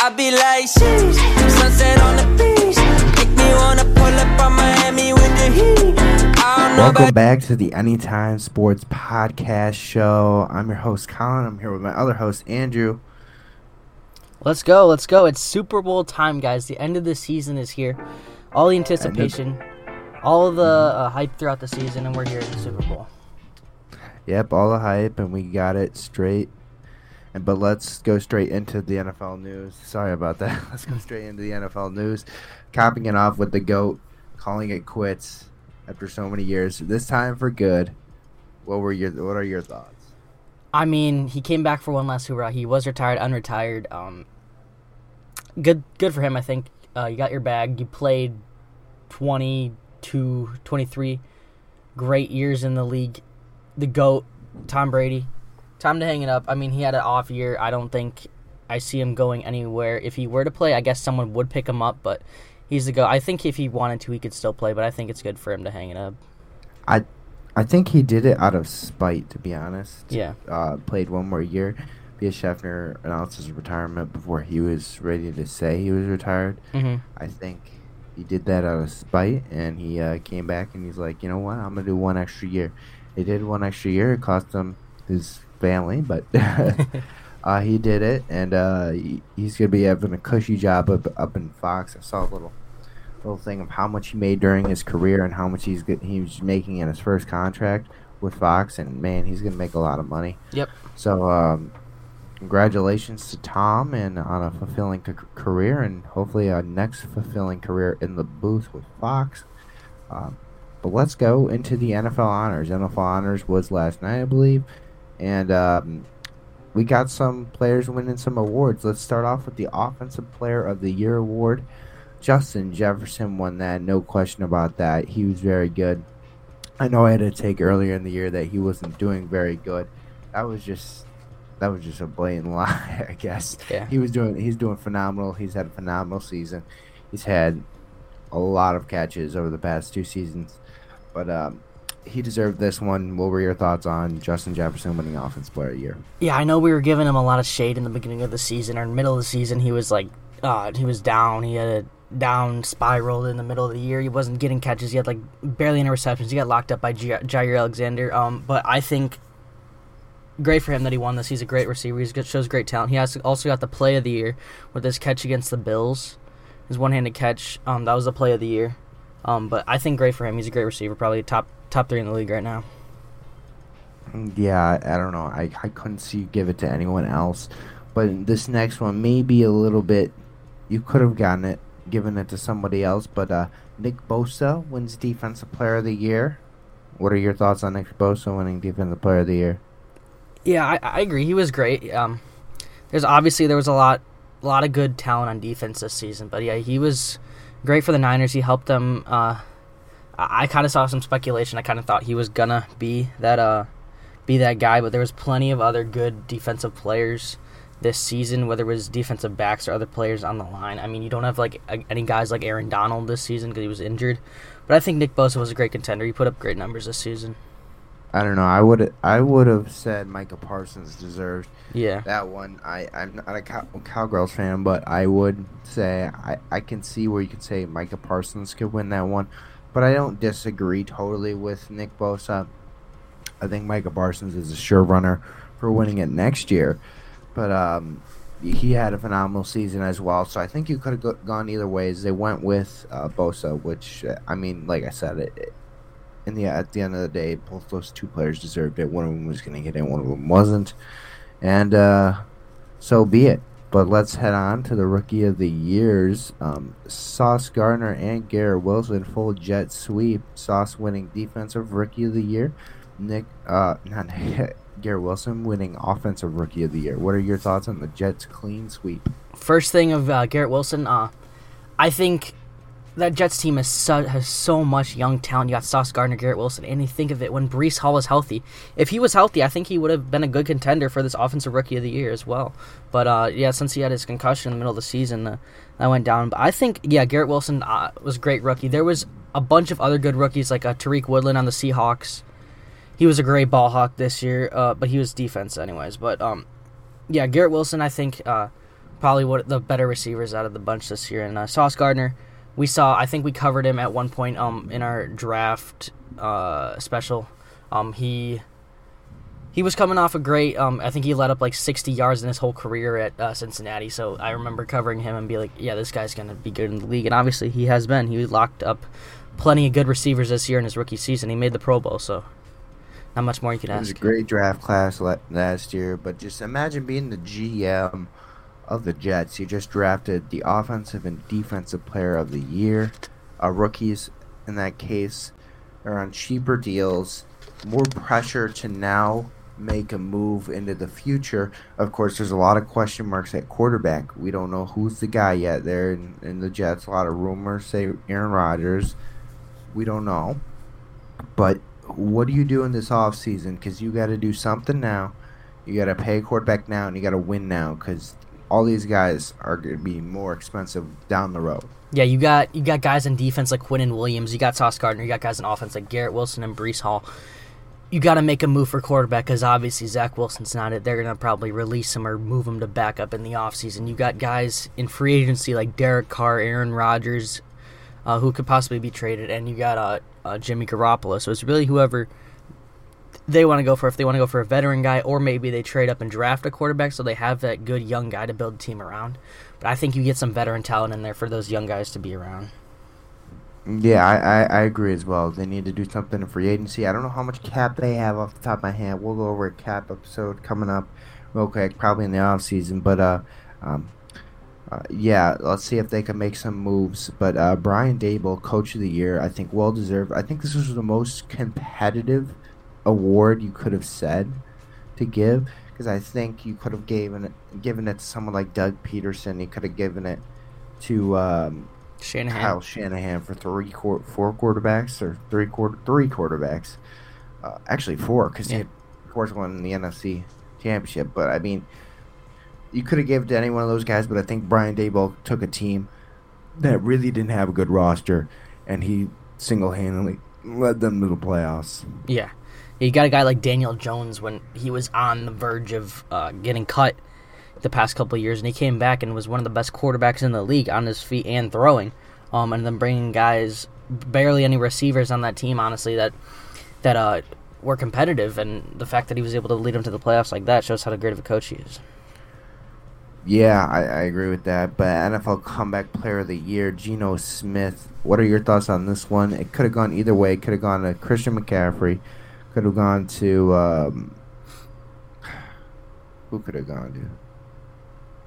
I be like, sheesh, sunset on the beach. Make me wanna pull up on Miami with the heat. I don't know Welcome back to the Anytime Sports Podcast Show. I'm your host, Colin. I'm here with my other host, Andrew. Let's go, let's go. It's Super Bowl time, guys. The end of the season is here. All the anticipation, all of the uh, hype throughout the season, and we're here in the Super Bowl. Yep, all the hype, and we got it straight. And but let's go straight into the NFL news. Sorry about that. Let's go straight into the NFL news. Capping it off with the goat, calling it quits after so many years. This time for good. What were your What are your thoughts? I mean, he came back for one last hurrah. He was retired, unretired. Um, good, good for him. I think uh, you got your bag. You played 22, 23 great years in the league. The goat, Tom Brady. Time to hang it up. I mean, he had an off year. I don't think I see him going anywhere. If he were to play, I guess someone would pick him up, but he's the go. I think if he wanted to, he could still play, but I think it's good for him to hang it up. I I think he did it out of spite, to be honest. Yeah. Uh, played one more year. B.S. Schefter announced his retirement before he was ready to say he was retired. hmm I think he did that out of spite, and he uh, came back and he's like, you know what, I'm gonna do one extra year. He did one extra year. It cost him his family, but uh, he did it, and uh, he, he's gonna be having a cushy job up up in Fox. I saw a little little thing of how much he made during his career and how much he's get, he was making in his first contract with Fox, and man, he's gonna make a lot of money. Yep. So, um, congratulations to Tom and on a fulfilling c- career, and hopefully a next fulfilling career in the booth with Fox. Um, but let's go into the NFL honors. NFL honors was last night, I believe, and um, we got some players winning some awards. Let's start off with the Offensive Player of the Year award. Justin Jefferson won that, no question about that. He was very good. I know I had a take earlier in the year that he wasn't doing very good. That was just that was just a blatant lie, I guess. Yeah. He was doing he's doing phenomenal. He's had a phenomenal season. He's had a lot of catches over the past two seasons. But um he deserved this one. What were your thoughts on Justin Jefferson winning Offensive Player of the Year? Yeah, I know we were giving him a lot of shade in the beginning of the season or in middle of the season. He was like, uh, he was down. He had a down spiral in the middle of the year. He wasn't getting catches. He had like barely any receptions. He got locked up by J- Jaire Alexander. Um, but I think great for him that he won this. He's a great receiver. He shows great talent. He has also got the play of the year with his catch against the Bills, his one-handed catch. Um, that was the play of the year. Um, but I think great for him. He's a great receiver. Probably top top three in the league right now. Yeah, I, don't know. I, I couldn't see you give it to anyone else. But this next one may be a little bit. You could have gotten it, given it to somebody else. But uh, Nick Bosa wins Defensive Player of the Year. What are your thoughts on Nick Bosa winning Defensive Player of the Year? Yeah, I, I agree. He was great. Um, there's obviously there was a lot, a lot of good talent on defense this season, but yeah, he was great for the Niners. He helped them. Uh, I, I kind of saw some speculation. I kind of thought he was gonna be that, uh, be that guy, but there was plenty of other good defensive players this season, whether it was defensive backs or other players on the line. I mean, you don't have like any guys like Aaron Donald this season because he was injured, but I think Nick Bosa was a great contender. He put up great numbers this season. I don't know. I would I would have said Micah Parsons deserved Yeah. that one. I I'm not a Cow- Cowgirls fan, but I would say I I can see where you could say Micah Parsons could win that one, but I don't disagree totally with Nick Bosa. I think Micah Parsons is a sure runner for winning it next year, but um. He had a phenomenal season as well, so I think you could have go- gone either ways. They went with uh, Bosa, which I mean, like I said, it, it- in the at the end of the day, both those two players deserved it. One of them was going to get it, one of them wasn't, and uh, so be it. But let's head on to the rookie of the years. Um, Sauce Gardner and Garrett Wilson full jet sweep. Sauce winning defensive rookie of the year. Nick, uh, not Nick, Garrett Wilson winning offensive rookie of the year. What are your thoughts on the Jets clean sweep? First thing of uh, Garrett Wilson, uh, I think that Jets team has so, has so much young talent. You got Sauce Gardner, Garrett Wilson, and you think of it when Breece Hall was healthy. If he was healthy, I think he would have been a good contender for this offensive rookie of the year as well. But uh, yeah, since he had his concussion in the middle of the season, uh, that went down. But I think yeah, Garrett Wilson uh, was a great rookie. There was a bunch of other good rookies like uh, Tariq Woolen on the Seahawks. He was a great ball hawk this year, uh, but he was defense anyways. But um, yeah, Garrett Wilson, I think, uh, probably what the better receivers out of the bunch this year. And uh, Sauce Gardner, we saw. I think we covered him at one point um in our draft uh special. Um he he was coming off a great. Um, I think he led up like 60 yards in his whole career at uh, Cincinnati. So I remember covering him and be like, yeah, this guy's gonna be good in the league. And obviously he has been. He locked up plenty of good receivers this year in his rookie season. He made the Pro Bowl, so not much more you can ask. It was a great draft class last year, but just imagine being the GM of the Jets. You just drafted the offensive and defensive player of the year. Uh, rookies, in that case, are on cheaper deals. More pressure to now make a move into the future. Of course, there's a lot of question marks at quarterback. We don't know who's the guy yet there in, in the Jets. A lot of rumors say Aaron Rodgers. We don't know. But what do you do in this off season? Because you got to do something now. You got to pay quarterback now, and you got to win now. Because all these guys are going to be more expensive down the road. Yeah, you got you got guys in defense like Quinnen Williams. You got Sauce Gardner. You got guys in offense like Garrett Wilson and Breece Hall. You got to make a move for quarterback because obviously Zach Wilson's not it. They're gonna probably release him or move him to backup in the offseason. You got guys in free agency like Derek Carr, Aaron Rodgers, uh, who could possibly be traded, and you got uh, uh, Jimmy Garoppolo. So it's really whoever they want to go for. If they want to go for a veteran guy, or maybe they trade up and draft a quarterback so they have that good young guy to build a team around. But I think you get some veteran talent in there for those young guys to be around. Yeah, I, I, I agree as well. They need to do something in free agency. I don't know how much cap they have off the top of my head. We'll go over a cap episode coming up real quick, probably in the off season. But uh, um, uh, yeah, let's see if they can make some moves. But uh, Brian Daboll, Coach of the Year, I think well deserved. I think this was the most competitive award you could have said to give because I think you could have given it, given it to someone like Doug Pederson. You could have given it to um, Shanahan. Kyle Shanahan for three four quarterbacks or three quarter three quarterbacks. Uh, actually four because Yeah. he had of course in the NFC championship. But I mean, you could have given it to any one of those guys. But I think Brian Daboll took a team that really didn't have a good roster, and he single handedly led them to the playoffs. Yeah. You got a guy like Daniel Jones when he was on the verge of uh, getting cut the past couple of years, and he came back and was one of the best quarterbacks in the league on his feet and throwing. Um, and then bringing guys, barely any receivers on that team, honestly, that that uh, were competitive, and the fact that he was able to lead them to the playoffs like that shows how great of a coach he is. Yeah, I, I agree with that. But NFL Comeback Player of the Year, Geno Smith. What are your thoughts on this one? It could have gone either way. It could have gone to Christian McCaffrey. Could have gone to um, who could have gone to?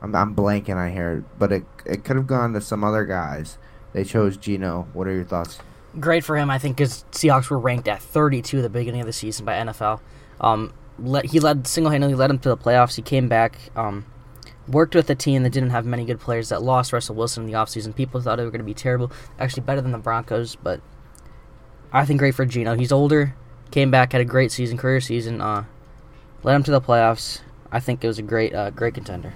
I'm I'm blanking on here, but it it could have gone to some other guys. They chose Geno. What are your thoughts? great for him, I think, because Seahawks were ranked at 32 at the beginning of the season by NFL. Um, let, he led single-handedly led them to the playoffs. He came back, um, worked with a team that didn't have many good players that lost Russell Wilson in the offseason. People thought they were going to be terrible, actually better than the Broncos, but I think great for Geno. He's older, came back, had a great season, career season, uh, led him to the playoffs. I think it was a great, uh, great contender.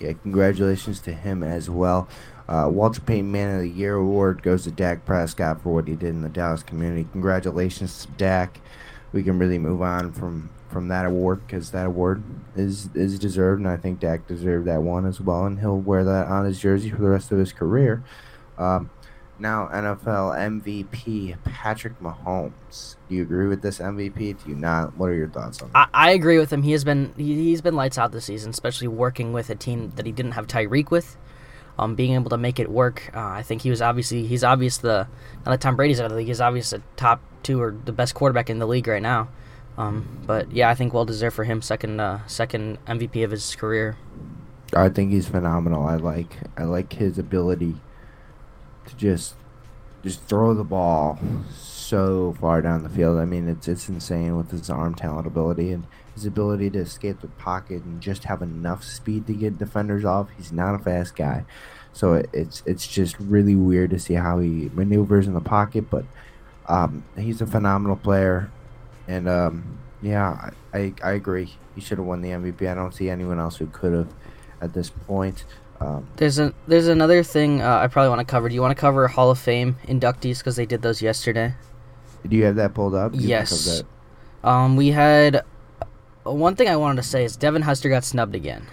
Yeah, congratulations to him as well. Uh, Walter Payton Man of the Year award goes to Dak Prescott for what he did in the Dallas community. Congratulations to Dak. We can really move on from from that award because that award is is deserved, and I think Dak deserved that one as well, and he'll wear that on his jersey for the rest of his career. Um, now, NFL MVP Patrick Mahomes. Do you agree with this MVP? Do you not? What are your thoughts on that? I, I agree with him. He has been he, he's been lights out this season, especially working with a team that he didn't have Tyreek with. Um, being able to make it work, uh, I think he was obviously he's obvious the now that Tom Brady's out of the league, he's obvious a top two or the best quarterback in the league right now. Um, but yeah, I think well deserved for him second uh, second MVP of his career. I think he's phenomenal. I like I like his ability to just just throw the ball so far down the field. I mean, it's it's insane with his arm talent ability and his ability to escape the pocket and just have enough speed to get defenders off. He's not a fast guy, so it, it's it's just really weird to see how he maneuvers in the pocket. But um, he's a phenomenal player, and um, yeah, I, I I agree. He should have won the MVP. I don't see anyone else who could have at this point. Um, There's a there's another thing uh, I probably want to cover. Do you want to cover Hall of Fame inductees because they did those yesterday? do you have that pulled up? Yes. that? Um, we had uh, one thing I wanted to say is Devin Hester got snubbed again.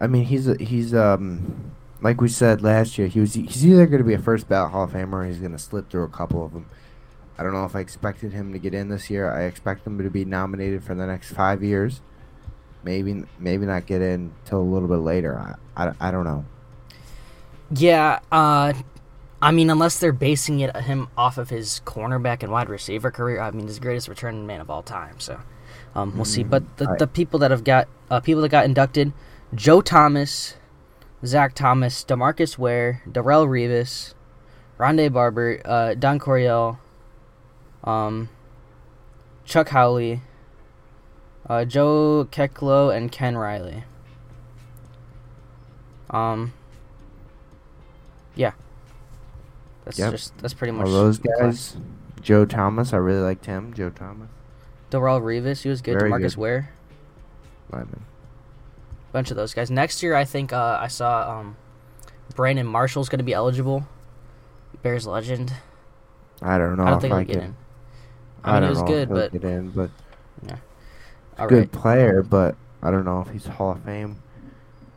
I mean, he's he's um like we said last year, he was he's either going to be a first ballot Hall of Famer or he's going to slip through a couple of them. I don't know if I expected him to get in this year. I expect him to be nominated for the next five years. Maybe maybe not get in till a little bit later. I, I, I don't know. Yeah, uh, I mean, unless they're basing it him off of his cornerback and wide receiver career, I mean, his greatest return man of all time. So, um, we'll see. But the, I- the people that have got uh, people that got inducted: Joe Thomas, Zach Thomas, Demarcus Ware, Darrelle Revis, Rondé Barber, uh, Don Coryell, um, Chuck Howley, uh, Joe Keklo, and Ken Riley. Um, yeah, that's Yep. just that's pretty much All those guys. Joe Thomas, I really liked him. Joe Thomas, Darrelle Revis, he was good. Very Demarcus good. Ware, lineman. bunch of those guys. Next year, I think uh, I saw um, Brandon Marshall's going to be eligible. Bears legend. I don't know I don't think I he'll get in. I mean, don't it was know good, but in, but all good right. player, but I don't know if he's Hall of Fame.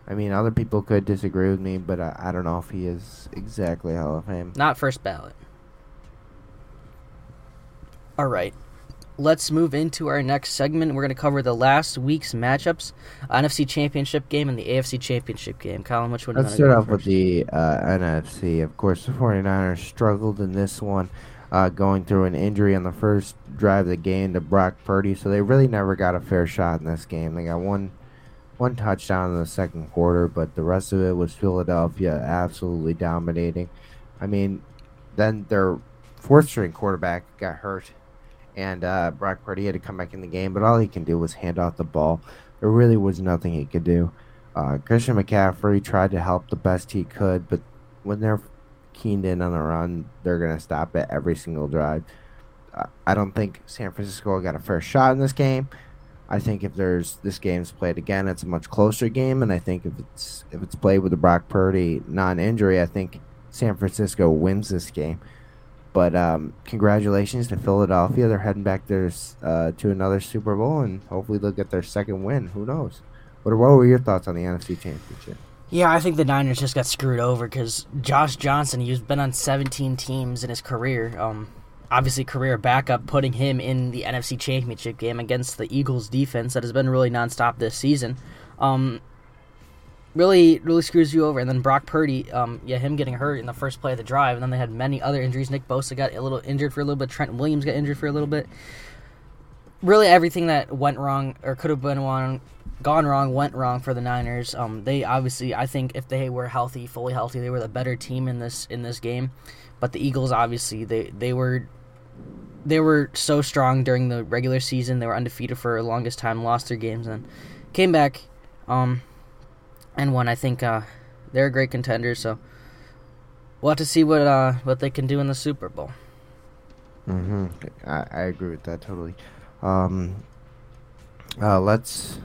I mean, other people could disagree with me, but I, I don't know if he is exactly Hall of Fame. Not first ballot. All right. Let's move into our next segment. We're going to cover the last week's matchups, NFC Championship game and the AFC Championship game. Colin, which one do you Let's want to start off with the uh, NFC. Of course, the 49ers struggled in this one, uh, going through an injury on the first drive of the game to Brock Purdy, so they really never got a fair shot in this game. They got one one touchdown in the second quarter, but the rest of it was Philadelphia absolutely dominating. I mean, then their fourth string quarterback got hurt, and uh, Brock Purdy had to come back in the game, but all he can do was hand off the ball. There really was nothing he could do. Uh, Christian McCaffrey tried to help the best he could, but when they're keened in on the run, they're going to stop it every single drive. I don't think San Francisco got a fair shot in this game. I think if there's this game's played again, it's a much closer game, and I think if it's if it's played with the Brock Purdy non-injury, I think San Francisco wins this game. But um, congratulations to Philadelphia. They're heading back there uh, to another Super Bowl, and hopefully they'll get their second win. Who knows? What, what were your thoughts on the NFC Championship? Yeah, I think the Niners just got screwed over because Josh Johnson, he's been on 17 teams in his career. Um, obviously, career backup, putting him in the NFC Championship game against the Eagles defense that has been really nonstop this season. Um, really, really screws you over. And then Brock Purdy, um, yeah, him getting hurt in the first play of the drive, and then they had many other injuries. Nick Bosa got a little injured for a little bit. Trent Williams got injured for a little bit. Really, everything that went wrong or could have been wrong, gone wrong, went wrong for the Niners. Um, they obviously, I think, if they were healthy, fully healthy, they were the better team in this in this game. But the Eagles, obviously, they they were they were so strong during the regular season. They were undefeated for the longest time, lost their games, and came back, um, and won. I think uh, they're a great contender. So we'll have to see what uh, what they can do in the Super Bowl. Mm-hmm. I, I agree with that totally. Um, uh, let's.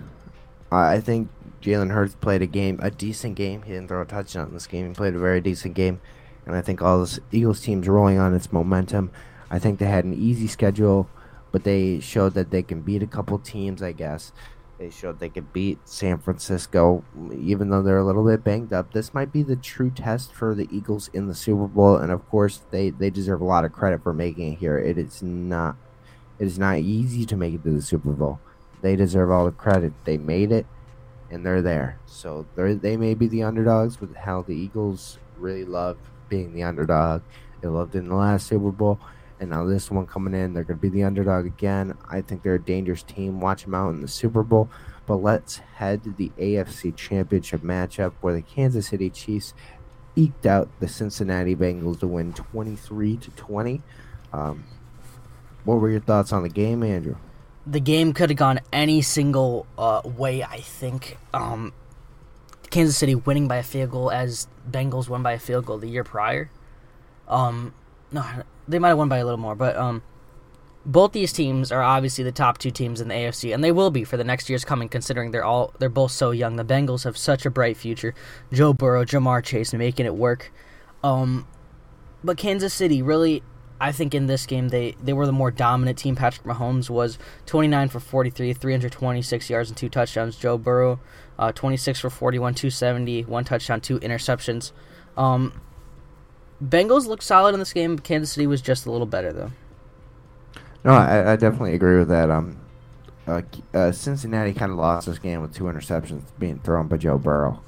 I I think Jalen Hurts played a game, a decent game. He didn't throw a touchdown in this game. He played a very decent game, and I think all this Eagles team's rolling on its momentum. I think they had an easy schedule, but they showed that they can beat a couple teams. I guess they showed they could beat San Francisco, even though they're a little bit banged up. This might be the true test for the Eagles in the Super Bowl, and of course, they they deserve a lot of credit for making it here. It is not it is not easy to make it to the Super Bowl. They deserve all the credit. They made it, and they're there. So they they may be the underdogs, but how the Eagles really love being the underdog. They loved it in the last Super Bowl, and now this one coming in, they're going to be the underdog again. I think they're a dangerous team. Watch them out in the Super Bowl. But let's head to the AFC Championship matchup where the Kansas City Chiefs eked out the Cincinnati Bengals to win 23 to 20. Um, what were your thoughts on the game, Andrew? The game could have gone any single uh, way. I think um, Kansas City winning by a field goal as Bengals won by a field goal the year prior. Um, no, they might have won by a little more, but um, both these teams are obviously the top two teams in the AFC, and they will be for the next years coming. Considering they're all they're both so young. The Bengals have such a bright future. Joe Burrow, Ja'Marr Chase making it work. Um, but Kansas City really, I think in this game they, they were the more dominant team. Patrick Mahomes was 29 for 43, 326 yards and two touchdowns. Joe Burrow, uh, 26 for 41, 270, one touchdown, two interceptions. Um, Bengals looked solid in this game. Kansas City was just a little better though. No, I, I definitely agree with that. Um, uh, uh, Cincinnati kind of lost this game with two interceptions being thrown by Joe Burrow.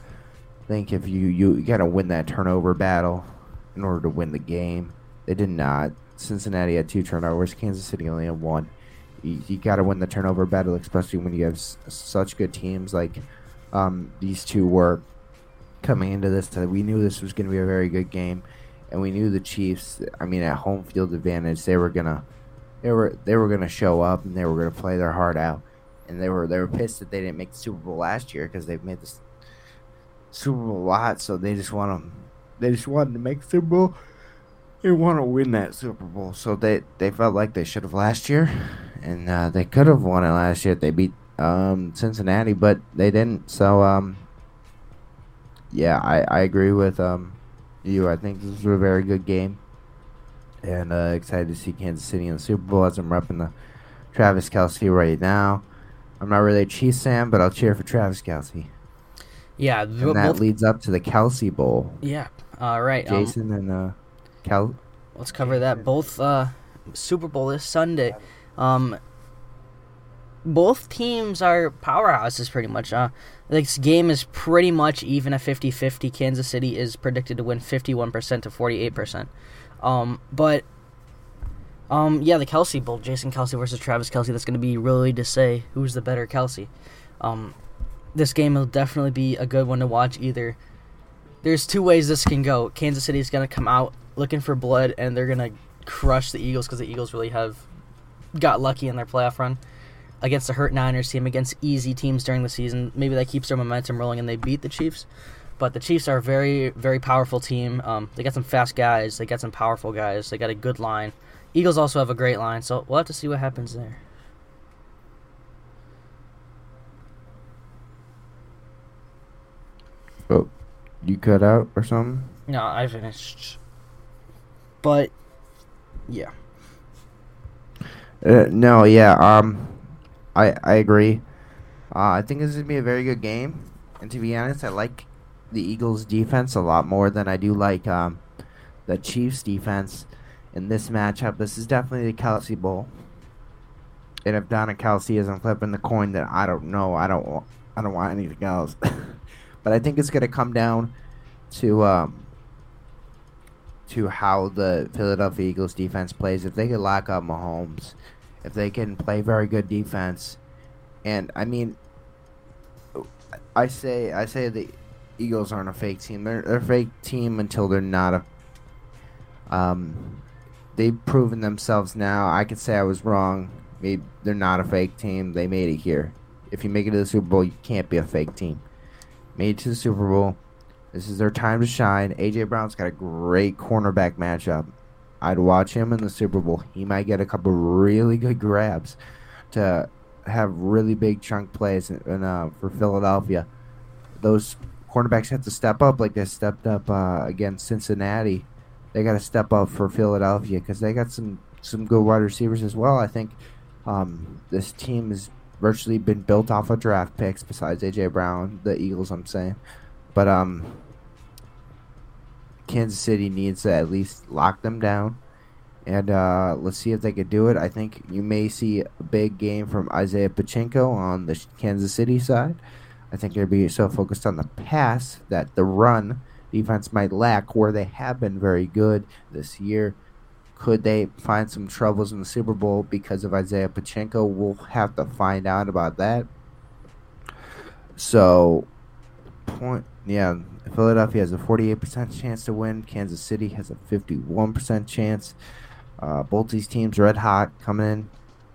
I think if you you, you got to win that turnover battle in order to win the game. They did not. Cincinnati had two turnovers. Kansas City only had one. You, you got to win the turnover battle, especially when you have s- such good teams like um, these two were coming into this. We knew this was going to be a very good game, and we knew the Chiefs. I mean, at home field advantage, they were gonna they were they were gonna show up and they were gonna play their heart out, and they were they were pissed that they didn't make the Super Bowl last year because they've made this Super Bowl a lot, so they just want to they just wanted to make Super Bowl. They want to win that Super Bowl, so they they felt like they should have last year, and uh, they could have won it last year. They beat um, Cincinnati, but they didn't. So um, yeah, I, I agree with um, you. I think this was a very good game, and uh, excited to see Kansas City in the Super Bowl as I'm repping the Travis Kelce right now. I'm not really a Chiefs fan, but I'll cheer for Travis Kelce, Yeah, and that leads up to the Kelce Bowl. yeah. All right, um, Jason and uh, Kel. Let's cover that. Both uh, Super Bowl this Sunday. Um, both teams are powerhouses pretty much. Uh, this game is pretty much even at 50-50. Kansas City is predicted to win 51% to 48%. Um, but um, yeah, the Kelce Bowl, Jason Kelce versus Travis Kelce. That's going to be really to say who's the better Kelce. Um, this game will definitely be a good one to watch. Either there's two ways this can go. Kansas City is going to come out looking for blood, and they're going to crush the Eagles because the Eagles really have got lucky in their playoff run against the hurt Niners team, against easy teams during the season. Maybe that keeps their momentum rolling and they beat the Chiefs. But the Chiefs are a very, very powerful team. Um, they got some fast guys. They got some powerful guys. They got a good line. Eagles also have a great line, so we'll have to see what happens there. Oh, you cut out or something? No, I finished. But yeah, Uh, no, yeah. Um, I I agree. Uh, I think this is gonna be a very good game, and to be honest, I like the Eagles' defense a lot more than I do like um the Chiefs' defense in this matchup. This is definitely the Kelce Bowl, and if Donna Kelce isn't flipping the coin, then I don't know. I don't I don't want anything else. but I think it's gonna come down to um to how the Philadelphia Eagles defense plays. If they can lock up Mahomes, if they can play very good defense, and I mean, I say I say the Eagles aren't a fake team. They're, they're a fake team until they're not a. Um, they've proven themselves now. I could say I was wrong. Maybe they're not a fake team. They made it here. If you make it to the Super Bowl, you can't be a fake team. Made it to the Super Bowl. This is their time to shine. AJ Brown's got a great cornerback matchup. I'd watch him in the Super Bowl. He might get a couple really good grabs to have really big chunk plays in, in, uh, for Philadelphia. Those cornerbacks have to step up like they stepped up uh, against Cincinnati. They got to step up for Philadelphia because they got some some good wide receivers as well. I think um, this team has virtually been built off of draft picks besides AJ Brown, the Eagles. I'm saying, but um, Kansas City needs to at least lock them down. And uh, let's see if they could do it. I think you may see a big game from Isiah Pacheco on the Kansas City side. I think they'll be so focused on the pass that the run defense might lack where they have been very good this year. Could they find some troubles in the Super Bowl because of Isiah Pacheco? We'll have to find out about that. So, point, yeah, Philadelphia has a 48% chance to win. Kansas City has a 51% chance. Uh, both these teams red hot coming in.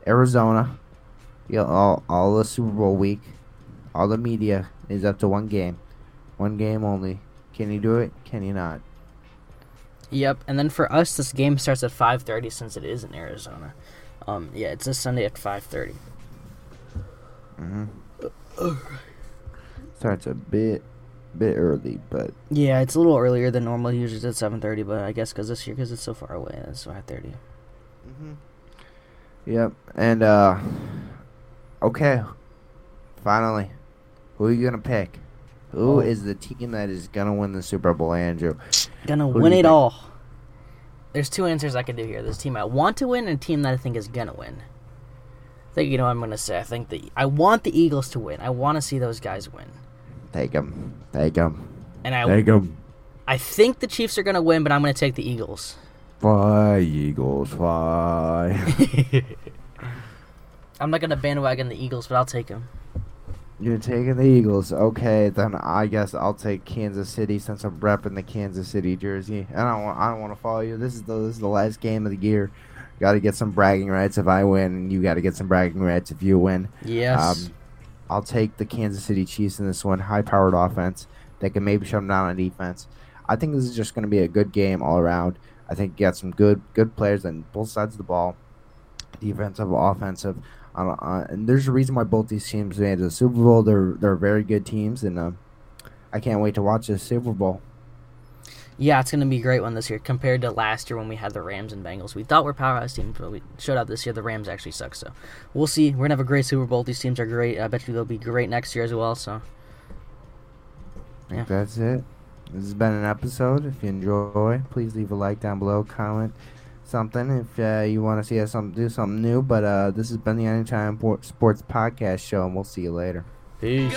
Arizona, you know, all all the Super Bowl week, all the media is up to one game, one game only. Can you do it? Can you not? Yep, and then for us, this game starts at 5:30 since it is in Arizona. Um, yeah, it's this Sunday at 5:30. Mm-hmm. Starts a bit bit early, but Yeah, it's a little earlier than normal. Usually it's at seven thirty, but I guess because this year, because it's so far away, it's five thirty. Mm-hmm. Yep. And uh okay. Finally. Who are you gonna pick? Who is Oh. the team that is gonna win the Super Bowl, Andrew? Gonna Who win it think? all. There's two answers I could do here. There's a team I want to win and a team that I think is gonna win. I think you know what I'm gonna say. I think the I want the Eagles to win. I want to see those guys win, Take him. Take him. and I Take him. I think the Chiefs are gonna win, but I'm gonna take the Eagles. Fly, Eagles, fly. I'm not gonna bandwagon the Eagles, but I'll take them. You're taking the Eagles. Okay, then I guess I'll take Kansas City since I'm repping the Kansas City jersey. And I don't want I don't want to follow you. This is the this is the last game of the year. Got to get some bragging rights if I win, and you got to get some bragging rights if you win. Yes. Um, I'll take the Kansas City Chiefs in this one. High-powered offense. that can maybe shut them down on defense. I think this is just going to be a good game all around. I think you got some good good players on both sides of the ball, defensive, offensive. Uh, and there's a reason why both these teams made the Super Bowl. They're they're very good teams, and uh, I can't wait to watch this Super Bowl. Yeah, it's gonna be a great one this year compared to last year when we had the Rams and Bengals. We thought we're powerhouse teams, but we showed out this year. The Rams actually suck, so we'll see. We're gonna have a great Super Bowl. These teams are great. I bet you they'll be great next year as well. So Yeah. that's it. This has been an episode. If you enjoy, please leave a like down below, comment something if uh, you want to see us do something new. But uh, this has been the Anytime Por- Sports Podcast Show, and we'll see you later. peace.